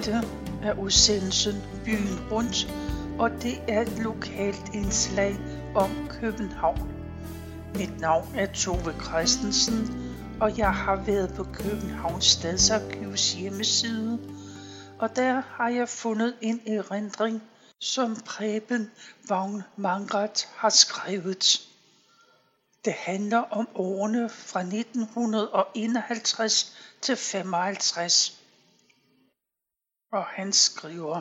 Dette er udsendelsen Byen Rundt, og det er et lokalt indslag om København. Mit navn er Tove Christensen, og jeg har været på Københavns Stadsarkivs hjemmeside, og der har jeg fundet en erindring, som Preben Vagn Mangret har skrevet. Det handler om årene fra 1951 til 55 og han skriver,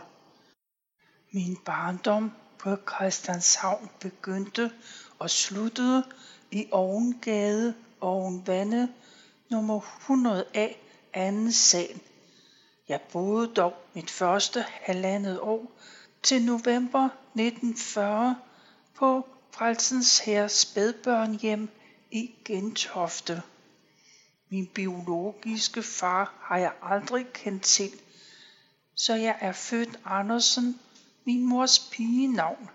Min barndom på Christianshavn begyndte og sluttede i Ovengade Ovenvande nummer 100A anden sal. Jeg boede dog mit første halvandet år til november 1940 på Frelsens Herres spædbørnhjem i Gentofte. Min biologiske far har jeg aldrig kendt til, så jeg er født Andersen, min mors pigenavn.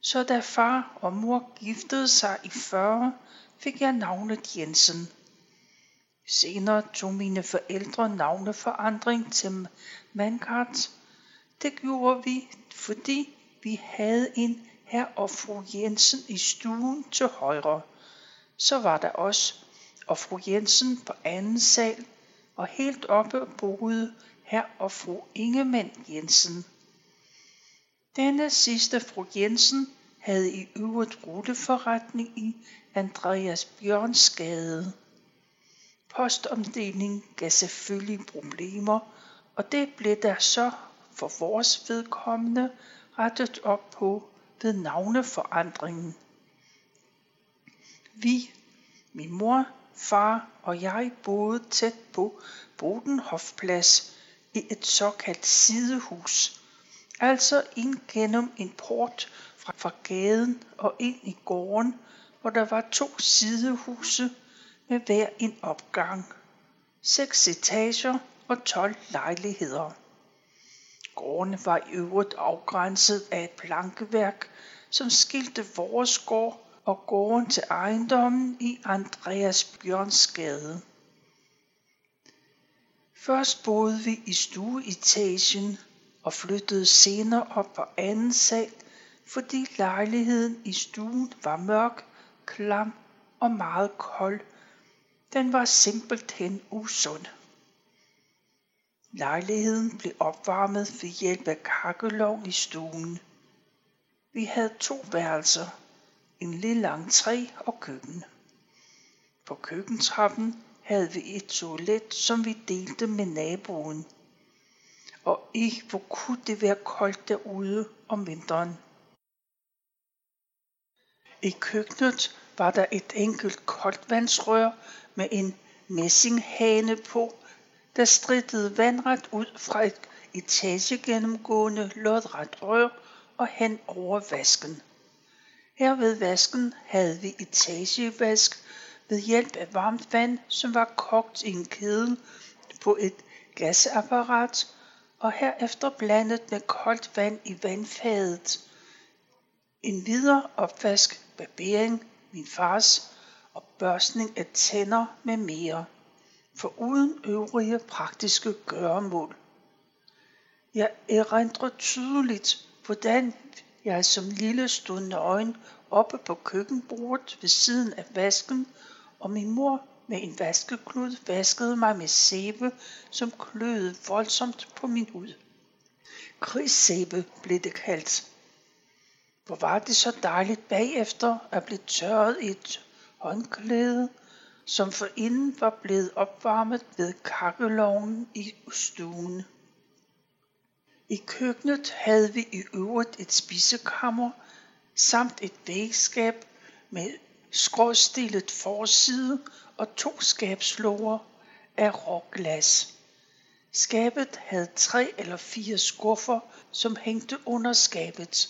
Så da far og mor giftede sig i 40, fik jeg navnet Jensen. Senere tog mine forældre navneforandring til Mankart. Det gjorde vi, fordi vi havde en her og fru Jensen i stuen til højre. Så var der os og fru Jensen på anden sal, og helt oppe boede herr og fru Ingemann Jensen. Denne sidste fru Jensen havde i øvrigt ruteforretning i Andreas Bjørnsgade. Postomdeling gav selvfølgelig problemer, og det blev der så for vores vedkommende rettet op på ved navneforandringen. Vi, min mor, far og jeg boede tæt på Bodenhofplads i et såkaldt sidehus, altså ind gennem en port fra, fra gaden og ind i gården, hvor der var to sidehuse med hver en opgang, seks etager og 12 lejligheder. Gården var i øvrigt afgrænset af et plankeværk, som skilte vores gård og gården til ejendommen i Andreas Bjørnsgade. Først boede vi i stueetagen og flyttede senere op på anden sal, fordi lejligheden i stuen var mørk, klam og meget kold. Den var simpelthen usund. Lejligheden blev opvarmet ved hjælp af kakkelovn i stuen. Vi havde to værelser, en lille entré og køkken. På køkkentrappen havde vi et toilet, som vi delte med naboen. Og i hvor kunne det være koldt derude om vinteren. I køkkenet var der et enkelt koldtvandsrør med en messinghane på, der strittede vandret ud fra et etagegennemgående lodret rør og hen over vasken. Her ved vasken havde vi etagevask ved hjælp af varmt vand, som var kogt i en kedel på et gasapparat og herefter blandet med koldt vand i vandfadet. En videre opvask, barbering, min fars og børsning af tænder med mere, for uden øvrige praktiske gøremål. Jeg erindrer tydeligt, hvordan jeg som lille stod nøgen oppe på køkkenbordet ved siden af vasken og min mor med en vaskeklud vaskede mig med sæbe, som kløede voldsomt på min hud. Krigssæbe blev det kaldt. Hvor var det så dejligt bagefter at blive tørret i et håndklæde, som forinden var blevet opvarmet ved kakkelovnen i stuen. I køkkenet havde vi i øvrigt et spisekammer samt et vægskab med skråstillet forside og to skabslåger af råglas. Skabet havde tre eller fire skuffer, som hængte under skabet.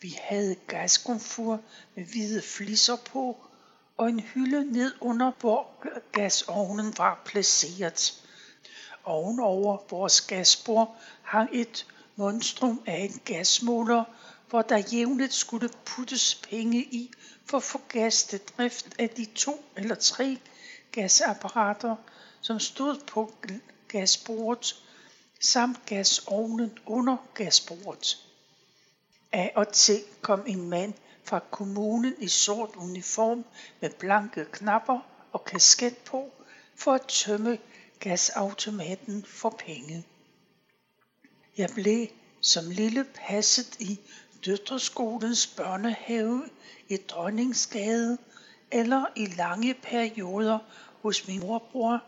Vi havde gaskomfur med hvide flisser på og en hylde ned under, hvor gasovnen var placeret. Ovenover vores gasbord hang et monstrum af en gasmåler, hvor der jævnligt skulle puttes penge i for at drift af de to eller tre gasapparater, som stod på gasbordet. samt gasovnen under gasbordet. Af og til kom en mand fra kommunen i sort uniform med blanke knapper og kasket på for at tømme gasautomaten for penge. Jeg blev som lille passet i Døtreskolens børnehave i Dronningsgade eller i lange perioder hos min morbror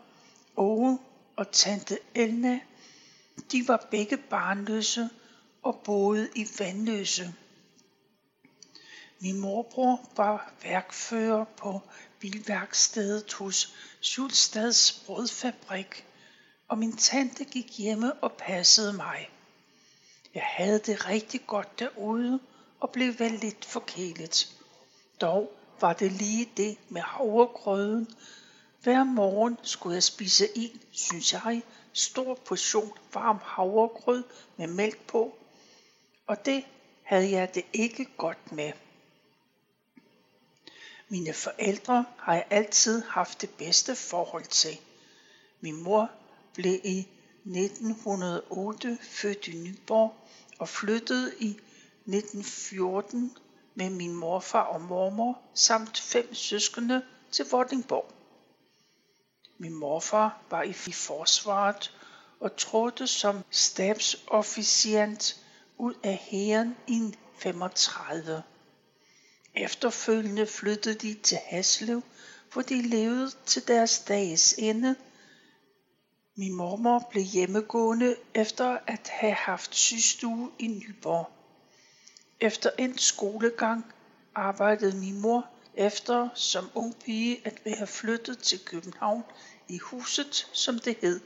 Åge og tante Elna. De var begge barnløse og boede i Vandløse. Min morbror var værkfører på bilværkstedet hos Schulstads brødfabrik, og min tante gik hjemme og passede mig. Jeg havde det rigtig godt derude og blev vel lidt forkælet. Dog var det lige det med havregrøden. Hver morgen skulle jeg spise en, synes jeg, stor portion varm havregrød med mælk på, og det havde jeg det ikke godt med. Mine forældre har jeg altid haft det bedste forhold til. Min mor blev i 1908 født i Nyborg og flyttede i 1914 med min morfar og mormor samt fem søskende til Vordingborg. Min morfar var i forsvaret og trådte som stabsofficiant ud af hæren i 35. Efterfølgende flyttede de til Haslev, hvor de levede til deres dages ende. Min mormor blev hjemmegående efter at have haft sygstue i Nyborg. Efter en skolegang arbejdede min mor efter som ung pige at være flyttet til København i huset, som det hed,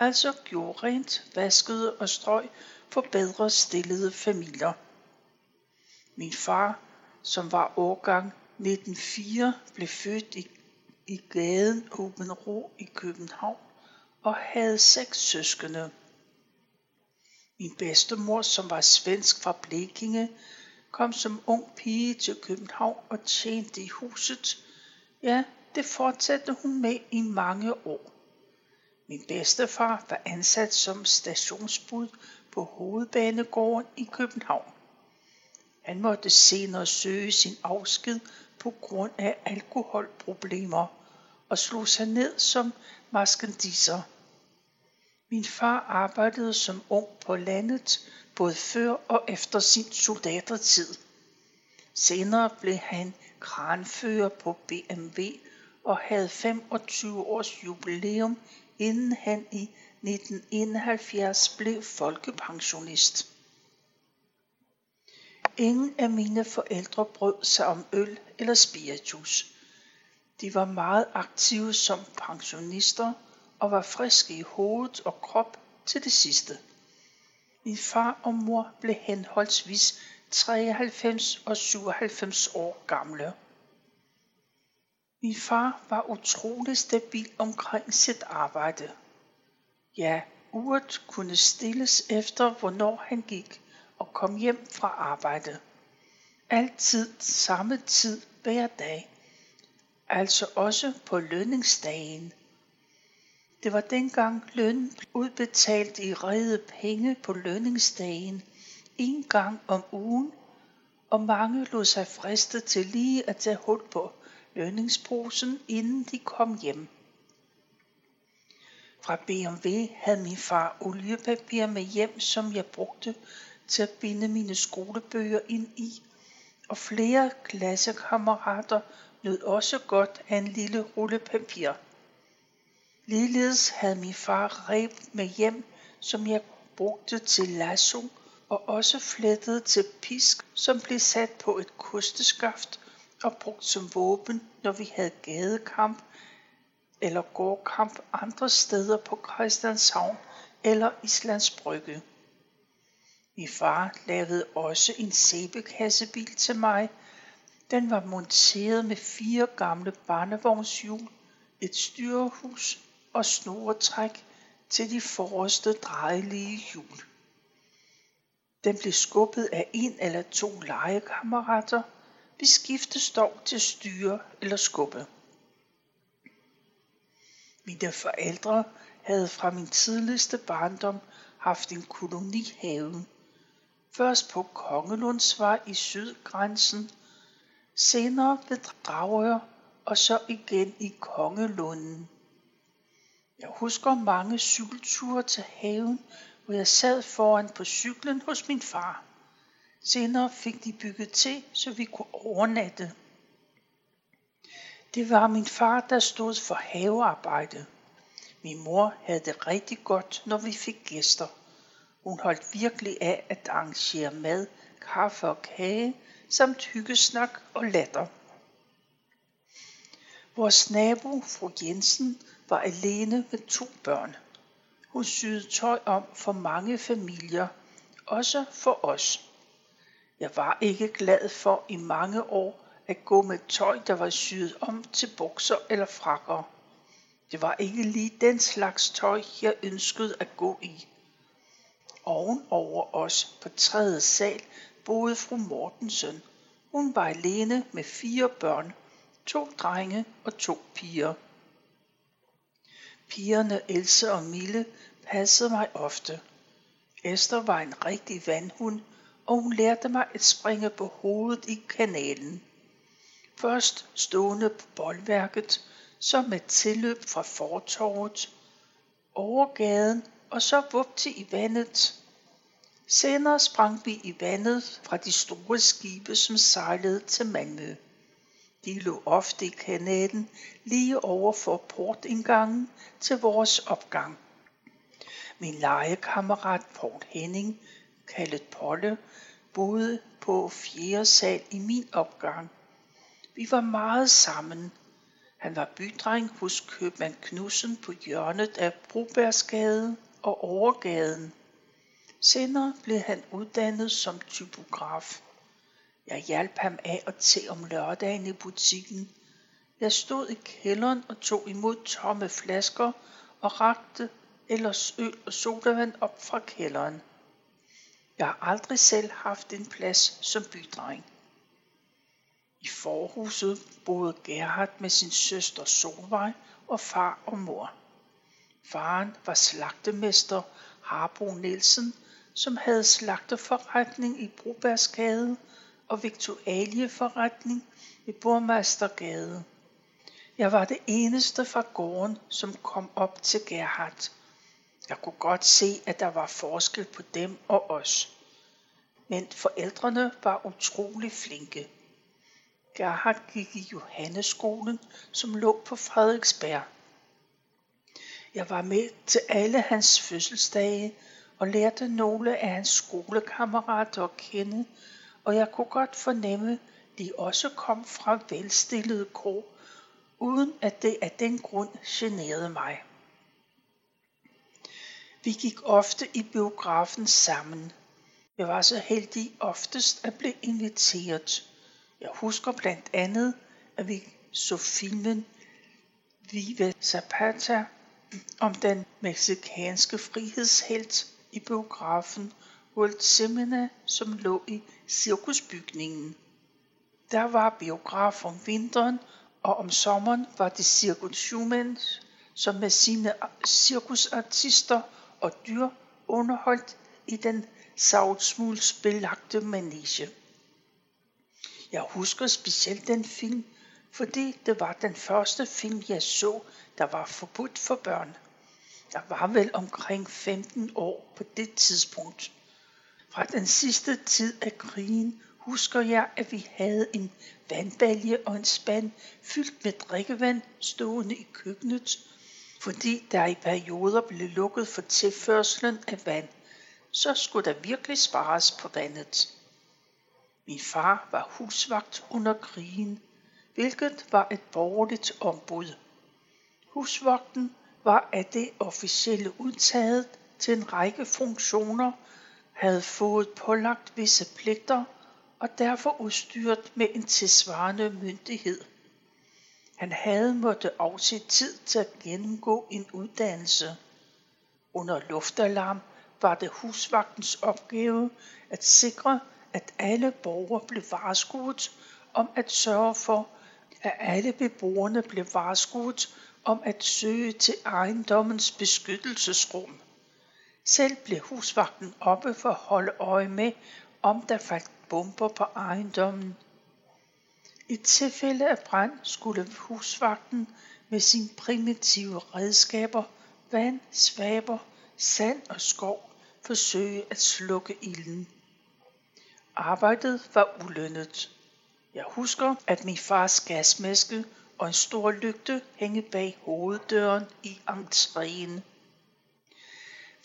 altså gjorde rent, vaskede og strøg for bedre stillede familier. Min far som var årgang 1904, blev født i, i gaden Åben Rå i København og havde seks søskende. Min bedstemor, som var svensk fra Blekinge, kom som ung pige til København og tjente i huset. Ja, det fortsatte hun med i mange år. Min bedstefar var ansat som stationsbud på hovedbanegården i København. Han måtte senere søge sin afsked på grund af alkoholproblemer og slog sig ned som maskendiser. Min far arbejdede som ung på landet, både før og efter sin soldatertid. Senere blev han kranfører på BMW og havde 25 års jubilæum, inden han i 1971 blev folkepensionist. Ingen af mine forældre brød sig om øl eller spiritus. De var meget aktive som pensionister og var friske i hovedet og krop til det sidste. Min far og mor blev henholdsvis 93 og 97 år gamle. Min far var utrolig stabil omkring sit arbejde. Ja, uret kunne stilles efter, hvornår han gik og kom hjem fra arbejde. Altid samme tid hver dag. Altså også på lønningsdagen. Det var dengang løn udbetalt i rede penge på lønningsdagen en gang om ugen, og mange lod sig friste til lige at tage hul på lønningsposen, inden de kom hjem. Fra BMW havde min far oliepapir med hjem, som jeg brugte til at binde mine skolebøger ind i, og flere klassekammerater nød også godt af en lille rulle papir. Ligeledes havde min far reb med hjem, som jeg brugte til lasso og også flettet til pisk, som blev sat på et kosteskaft og brugt som våben, når vi havde gadekamp eller gårdkamp andre steder på Christianshavn eller Islands Brygge. Min far lavede også en sæbekassebil til mig. Den var monteret med fire gamle barnevognshjul, et styrehus og snoretræk til de forreste drejelige hjul. Den blev skubbet af en eller to legekammerater. Vi skiftes dog til styre eller skubbe. Mine forældre havde fra min tidligste barndom haft en kolonihave. Først på Kongelundsvej i sydgrænsen, senere ved Dragør og så igen i Kongelunden. Jeg husker mange cykelture til haven, hvor jeg sad foran på cyklen hos min far. Senere fik de bygget til, så vi kunne overnatte. Det var min far, der stod for havearbejde. Min mor havde det rigtig godt, når vi fik gæster. Hun holdt virkelig af at arrangere mad, kaffe og kage, samt hyggesnak og latter. Vores nabo, fru Jensen, var alene med to børn. Hun syede tøj om for mange familier, også for os. Jeg var ikke glad for i mange år at gå med tøj, der var syet om til bukser eller frakker. Det var ikke lige den slags tøj, jeg ønskede at gå i. Oven over os på tredje sal boede fru Mortensen. Hun var alene med fire børn, to drenge og to piger. Pigerne Else og Mille passede mig ofte. Esther var en rigtig vandhund, og hun lærte mig at springe på hovedet i kanalen. Først stående på boldværket, så med tilløb fra fortorvet, over gaden og så vupti i vandet. Senere sprang vi i vandet fra de store skibe, som sejlede til Malmø. De lå ofte i kanaten lige over for portindgangen til vores opgang. Min legekammerat Paul Henning, kaldet Polle, boede på fjerde sal i min opgang. Vi var meget sammen. Han var bydreng hos købmand Knudsen på hjørnet af Brobergsgade og Overgaden. Senere blev han uddannet som typograf. Jeg hjalp ham af og til om lørdagen i butikken. Jeg stod i kælderen og tog imod tomme flasker og rakte ellers øl og sodavand op fra kælderen. Jeg har aldrig selv haft en plads som bydreng. I forhuset boede Gerhard med sin søster Solvej og far og mor. Faren var slagtemester Harbo Nielsen, som havde slagterforretning i Brobergsgade og viktualieforretning i Bormastergade. Jeg var det eneste fra gården, som kom op til Gerhard. Jeg kunne godt se, at der var forskel på dem og os. Men forældrene var utrolig flinke. Gerhard gik i Johanneskolen, som lå på Frederiksberg. Jeg var med til alle hans fødselsdage og lærte nogle af hans skolekammerater at kende, og jeg kunne godt fornemme, de også kom fra velstillede kro, uden at det af den grund generede mig. Vi gik ofte i biografen sammen. Jeg var så heldig oftest at blive inviteret. Jeg husker blandt andet, at vi så filmen Vive Zapata om den meksikanske frihedshelt i biografen World Semina, som lå i cirkusbygningen. Der var biograf om vinteren, og om sommeren var det Cirkus Schumann, som med sine cirkusartister og dyr underholdt i den savsmuldsbelagte manege. Jeg husker specielt den film, fordi det var den første film, jeg så, der var forbudt for børn. Der var vel omkring 15 år på det tidspunkt. Fra den sidste tid af krigen husker jeg, at vi havde en vandbalje og en spand fyldt med drikkevand stående i køkkenet, fordi der i perioder blev lukket for tilførslen af vand. Så skulle der virkelig spares på vandet. Min far var husvagt under krigen, hvilket var et borgerligt ombud. Husvagten var af det officielle udtaget til en række funktioner, havde fået pålagt visse pligter og derfor udstyret med en tilsvarende myndighed. Han havde måtte afse tid til at gennemgå en uddannelse. Under luftalarm var det husvagtens opgave at sikre, at alle borgere blev varskuet om at sørge for, at alle beboerne blev varskuet om at søge til ejendommens beskyttelsesrum. Selv blev husvagten oppe for at holde øje med, om der faldt bomber på ejendommen. I tilfælde af brand skulle husvagten med sine primitive redskaber, vand, svaber, sand og skov, forsøge at slukke ilden. Arbejdet var ulønnet. Jeg husker, at min fars gasmaske og en stor lygte hænge bag hoveddøren i entréen.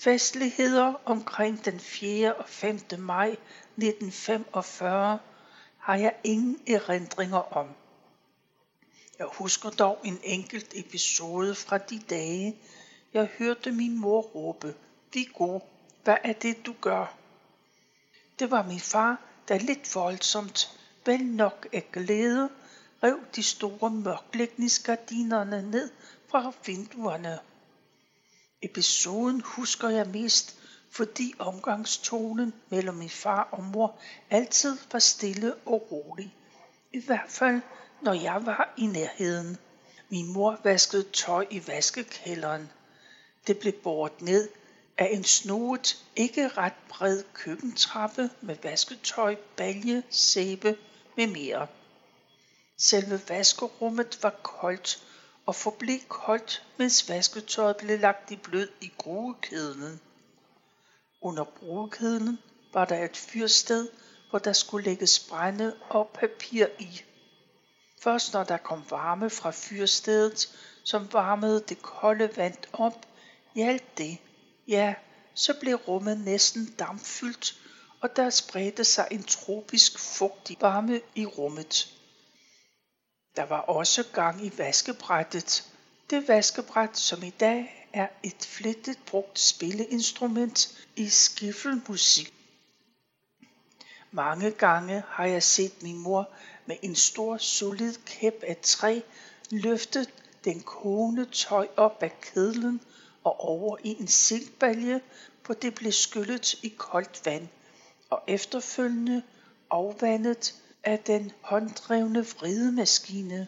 Festligheder omkring den 4. og 5. maj 1945 har jeg ingen erindringer om. Jeg husker dog en enkelt episode fra de dage, jeg hørte min mor råbe, Viggo, hvad er det du gør? Det var min far, der lidt voldsomt, vel nok af glæde, rev de store mørklægningsgardinerne ned fra vinduerne. Episoden husker jeg mest, fordi omgangstonen mellem min far og mor altid var stille og rolig. I hvert fald, når jeg var i nærheden. Min mor vaskede tøj i vaskekælderen. Det blev båret ned af en snoet, ikke ret bred køkkentrappe med vasketøj, balje, sæbe med mere. Selve vaskerummet var koldt og forblev koldt, mens vasketøjet blev lagt i blød i gruekedlen. Under brugekedlen var der et fyrsted, hvor der skulle lægges brænde og papir i. Først når der kom varme fra fyrstedet, som varmede det kolde vand op, hjalp det. Ja, så blev rummet næsten dampfyldt, og der spredte sig en tropisk fugtig varme i rummet. Der var også gang i vaskebrættet. Det vaskebræt, som i dag er et flittigt brugt spilleinstrument i skiffelmusik. Mange gange har jeg set min mor med en stor solid kæp af træ løfte den kogende tøj op af kedlen og over i en silkbalje, hvor det blev skyllet i koldt vand og efterfølgende afvandet af den hånddrevne vridemaskine.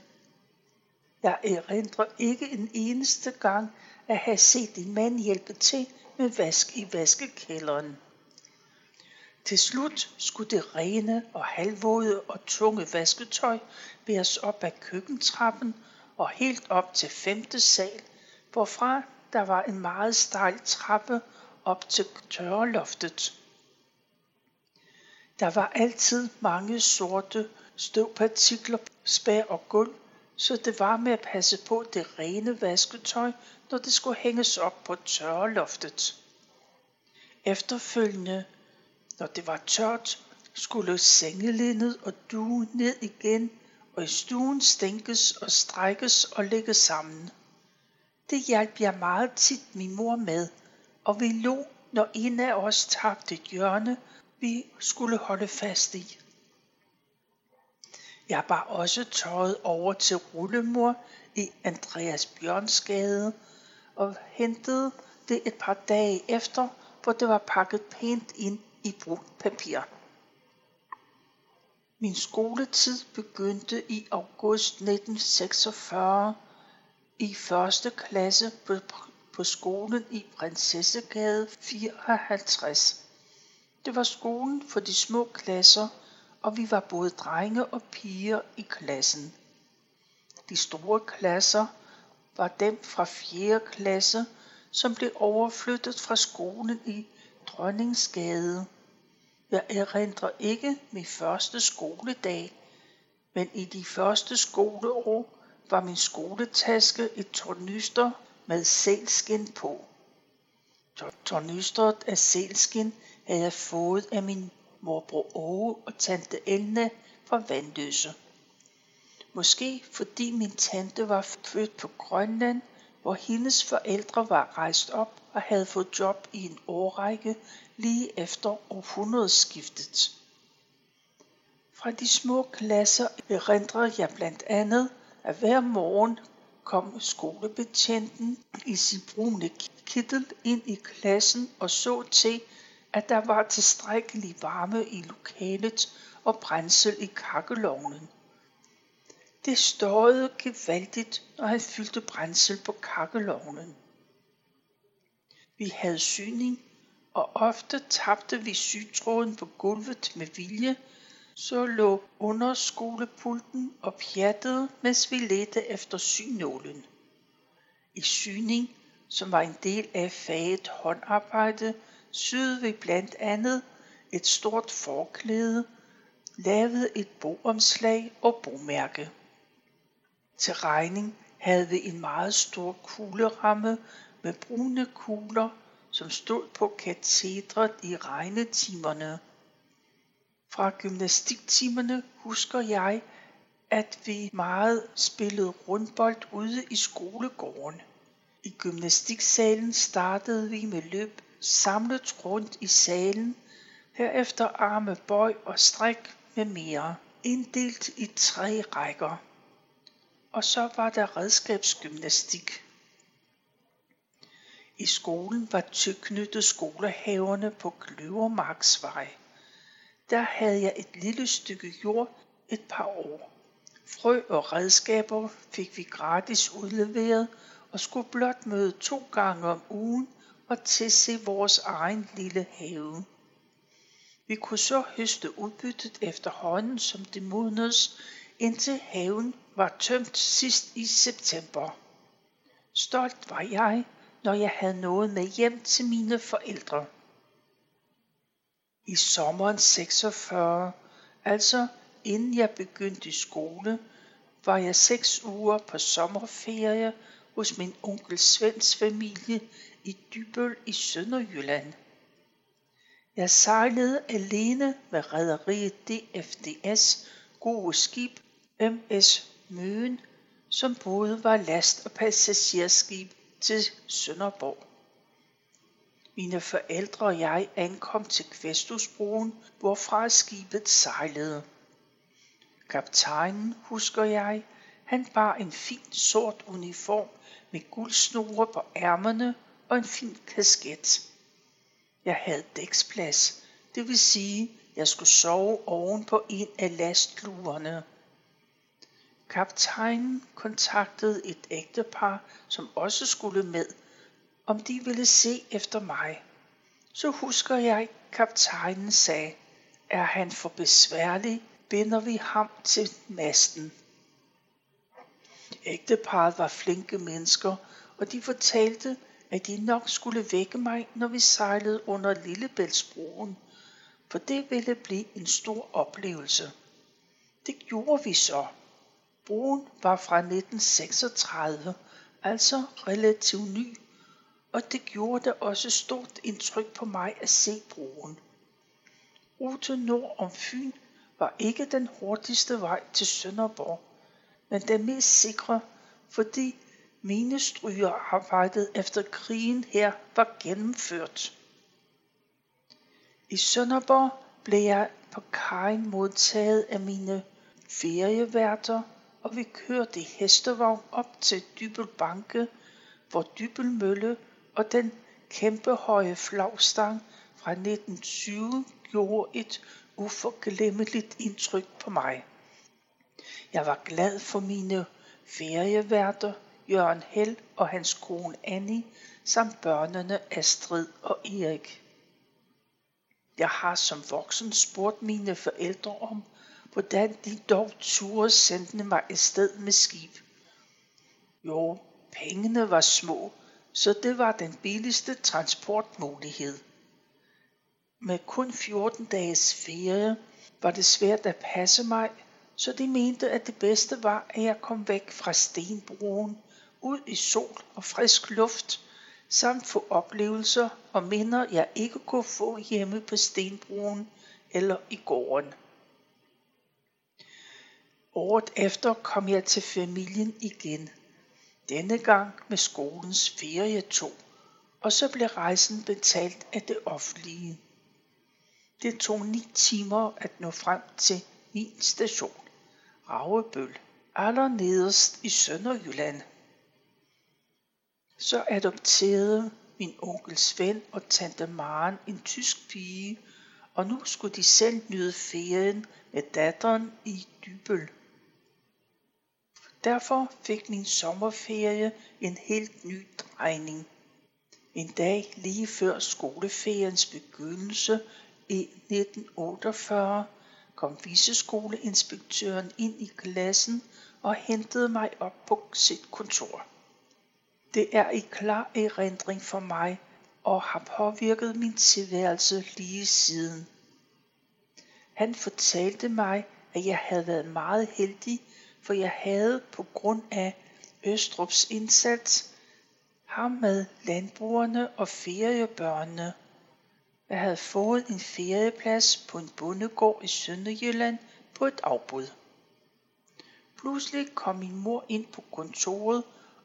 Jeg erindrer ikke en eneste gang at have set en mand hjælpe til med vask i vaskekælderen. Til slut skulle det rene og halvvåde og tunge vasketøj bæres op ad køkkentrappen og helt op til femte sal, hvorfra der var en meget stejl trappe op til tørreloftet. Der var altid mange sorte støvpartikler, spær og gulv, så det var med at passe på det rene vasketøj, når det skulle hænges op på tørreloftet. Efterfølgende, når det var tørt, skulle sengelindet og duen ned igen, og i stuen stænkes og strækkes og lægges sammen. Det hjalp jeg meget tit min mor med, og vi lå, når en af os tabte et hjørne, vi skulle holde fast i. Jeg bar også tøjet over til rullemor i Andreas Bjørnsgade og hentede det et par dage efter, hvor det var pakket pænt ind i brugt papir. Min skoletid begyndte i august 1946 i første klasse på, på skolen i Prinsessegade 54. Det var skolen for de små klasser, og vi var både drenge og piger i klassen. De store klasser var dem fra 4. klasse, som blev overflyttet fra skolen i Dronningsgade. Jeg erindrer ikke min første skoledag, men i de første skoleår var min skoletaske et tornyster med selskin på. Tornysteret af selskin havde jeg fået af min morbror Åge og tante Elna fra Vandløse. Måske fordi min tante var født på Grønland, hvor hendes forældre var rejst op og havde fået job i en årrække lige efter århundredeskiftet. Fra de små klasser erindrer jeg blandt andet, at hver morgen kom skolebetjenten i sin brune kittel ind i klassen og så til, at der var tilstrækkelig varme i lokalet og brændsel i kakkelovnen. Det støjede gevaldigt, når han fyldte brændsel på kakkelovnen. Vi havde syning, og ofte tabte vi sygtråden på gulvet med vilje, så lå underskolepulten og pjattede, mens vi ledte efter synålen. I syning, som var en del af faget håndarbejde, syede vi blandt andet et stort forklæde, lavede et boomslag og bomærke. Til regning havde vi en meget stor kugleramme med brune kugler, som stod på katedret i regnetimerne. Fra gymnastiktimerne husker jeg, at vi meget spillede rundbold ude i skolegården. I gymnastiksalen startede vi med løb samlet rundt i salen, herefter arme bøj og stræk med mere, inddelt i tre rækker. Og så var der redskabsgymnastik. I skolen var tilknyttet skolehaverne på Kløvermarksvej. Der havde jeg et lille stykke jord et par år. Frø og redskaber fik vi gratis udleveret og skulle blot møde to gange om ugen og tilse vores egen lille have. Vi kunne så høste udbyttet efterhånden, som det modnedes, indtil haven var tømt sidst i september. Stolt var jeg, når jeg havde noget med hjem til mine forældre. I sommeren 46, altså inden jeg begyndte i skole, var jeg seks uger på sommerferie hos min onkel Svends familie i Dybøl i Sønderjylland. Jeg sejlede alene med rederiet DFDS gode skib MS Møen, som både var last- og passagerskib til Sønderborg. Mine forældre og jeg ankom til Kvæstusbroen, hvorfra skibet sejlede. Kaptajnen, husker jeg, han bar en fin sort uniform med guldsnore på ærmerne og en fin kasket. Jeg havde dæksplads, det vil sige, jeg skulle sove oven på en af lastluerne. Kaptajnen kontaktede et ægtepar, som også skulle med, om de ville se efter mig. Så husker jeg, kaptajnen sagde, er han for besværlig, binder vi ham til masten. Ægteparet var flinke mennesker, og de fortalte, at de nok skulle vække mig, når vi sejlede under Lillebæltsbroen, for det ville blive en stor oplevelse. Det gjorde vi så. Broen var fra 1936, altså relativt ny, og det gjorde da også stort indtryk på mig at se broen. Rute nord om Fyn var ikke den hurtigste vej til Sønderborg, men den mest sikre, fordi minestrygerarbejdet efter krigen her var gennemført. I Sønderborg blev jeg på kajen modtaget af mine ferieværter, og vi kørte i hestevogn op til Dybel Banke, hvor Dybel Mølle og den kæmpe høje flagstang fra 1920 gjorde et uforglemmeligt indtryk på mig. Jeg var glad for mine ferieværter, Jørgen Held og hans kone Annie, samt børnene Astrid og Erik. Jeg har som voksen spurgt mine forældre om, hvordan de dog turde sende mig sted med skib. Jo, pengene var små, så det var den billigste transportmulighed. Med kun 14 dages ferie var det svært at passe mig, så de mente, at det bedste var, at jeg kom væk fra stenbroen, ud i sol og frisk luft, samt få oplevelser og minder, jeg ikke kunne få hjemme på stenbroen eller i gården. Året efter kom jeg til familien igen. Denne gang med skolens ferietog, og så blev rejsen betalt af det offentlige. Det tog ni timer at nå frem til min station, Ravebøl, allernederst i Sønderjylland. Så adopterede min onkels ven og tante Maren en tysk pige, og nu skulle de selv nyde ferien med datteren i Dybøl. Derfor fik min sommerferie en helt ny drejning. En dag lige før skoleferiens begyndelse i 1948 kom viseskoleinspektøren ind i klassen og hentede mig op på sit kontor. Det er i klar erindring for mig og har påvirket min tilværelse lige siden. Han fortalte mig, at jeg havde været meget heldig, for jeg havde på grund af Østrups indsats ham med landbrugerne og feriebørnene. Jeg havde fået en ferieplads på en bondegård i Sønderjylland på et afbud. Pludselig kom min mor ind på kontoret,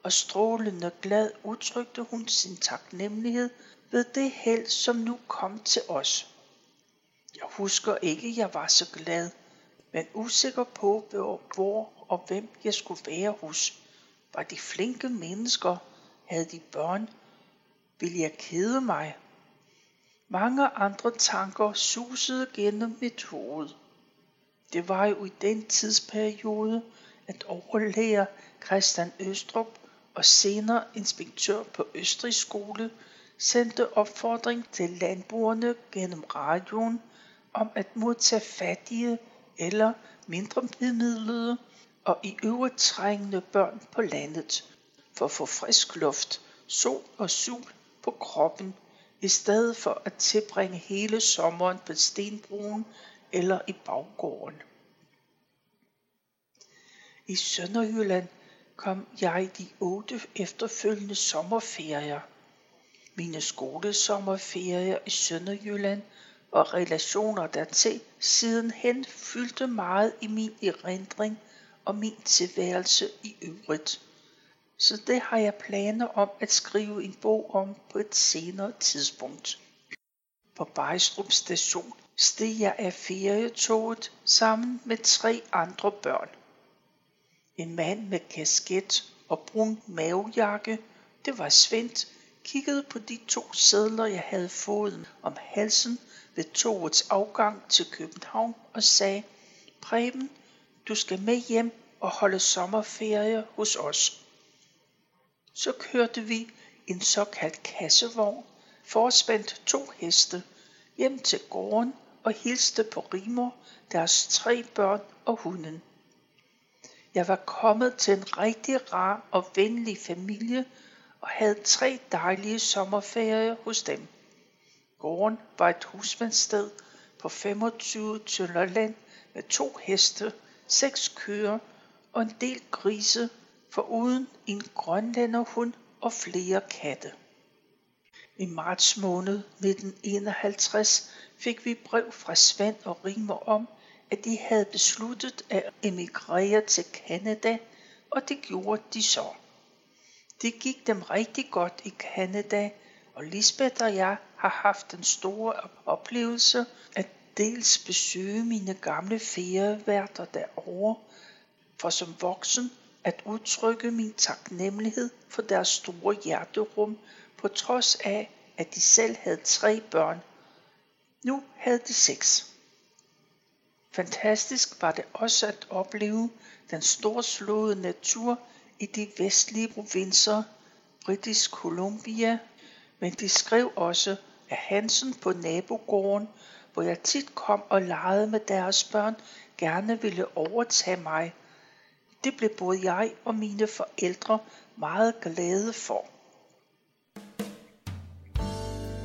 og strålende glad udtrykte hun sin taknemmelighed ved det held, som nu kom til os. Jeg husker ikke, jeg var så glad, men usikker på, hvor og hvem jeg skulle være hos. Var de flinke mennesker? Havde de børn? Ville jeg kede mig? Mange andre tanker susede gennem mit hoved. Det var jo i den tidsperiode, at overlæger Christian Østrup og senere inspektør på Østrig skole sendte opfordring til landbrugerne gennem radioen om at modtage fattige eller mindre bemidlede og i øvrigt trængende børn på landet for at få frisk luft, sol og sol på kroppen, i stedet for at tilbringe hele sommeren på stenbroen eller i baggården. I Sønderjylland kom jeg de otte efterfølgende sommerferier. Mine skolesommerferier i Sønderjylland og relationer dertil sidenhen fyldte meget i min erindring og min tilværelse i øvrigt. Så det har jeg planer om at skrive en bog om på et senere tidspunkt. På Bejstrup station steg jeg af ferietoget sammen med tre andre børn. En mand med kasket og brun mavejakke, det var Svend, kiggede på de to sædler, jeg havde fået om halsen ved togets afgang til København og sagde, Preben, du skal med hjem og holde sommerferie hos os. Så kørte vi en såkaldt kassevogn, forspændt to heste, hjem til gården og hilste på Rimer, deres tre børn og hunden. Jeg var kommet til en rigtig rar og venlig familie og havde tre dejlige sommerferier hos dem. Gården var et husmandssted på 25 tønder land med to heste, seks køer og en del grise, foruden en grønlænderhund og flere katte. I marts måned 1951 fik vi brev fra Svend og Rimer om, at de havde besluttet at emigrere til Canada, og det gjorde de så. Det gik dem rigtig godt i Canada, og Lisbeth og jeg har haft den store oplevelse at dels besøge mine gamle ferieværter derovre, for som voksen at udtrykke min taknemmelighed for deres store hjerterum, på trods af, at de selv havde tre børn. Nu havde de seks. Fantastisk var det også at opleve den storslåede natur i de vestlige provinser, British Columbia, men de skrev også, at Hansen på nabogården, hvor jeg tit kom og legede med deres børn, gerne ville overtage mig. Det blev både jeg og mine forældre meget glade for.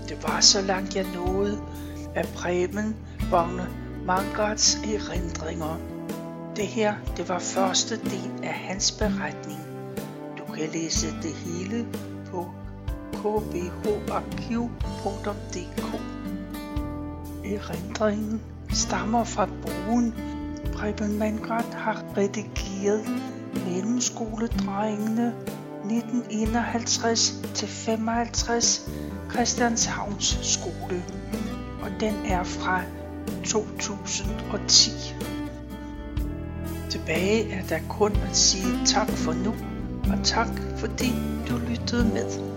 Det var så langt jeg nåede at Preben Bonge Mangards erindringer. Det her, det var første del af hans beretning. Du kan læse det hele på kbharkiv.dk. Erindringen stammer fra bogen Preben Mangard har redigeret Mellemskoledrengene 1951-55 Christianshavns skole, og den er fra 2010. Tilbage er der kun at sige tak for nu, og tak fordi du lyttede med.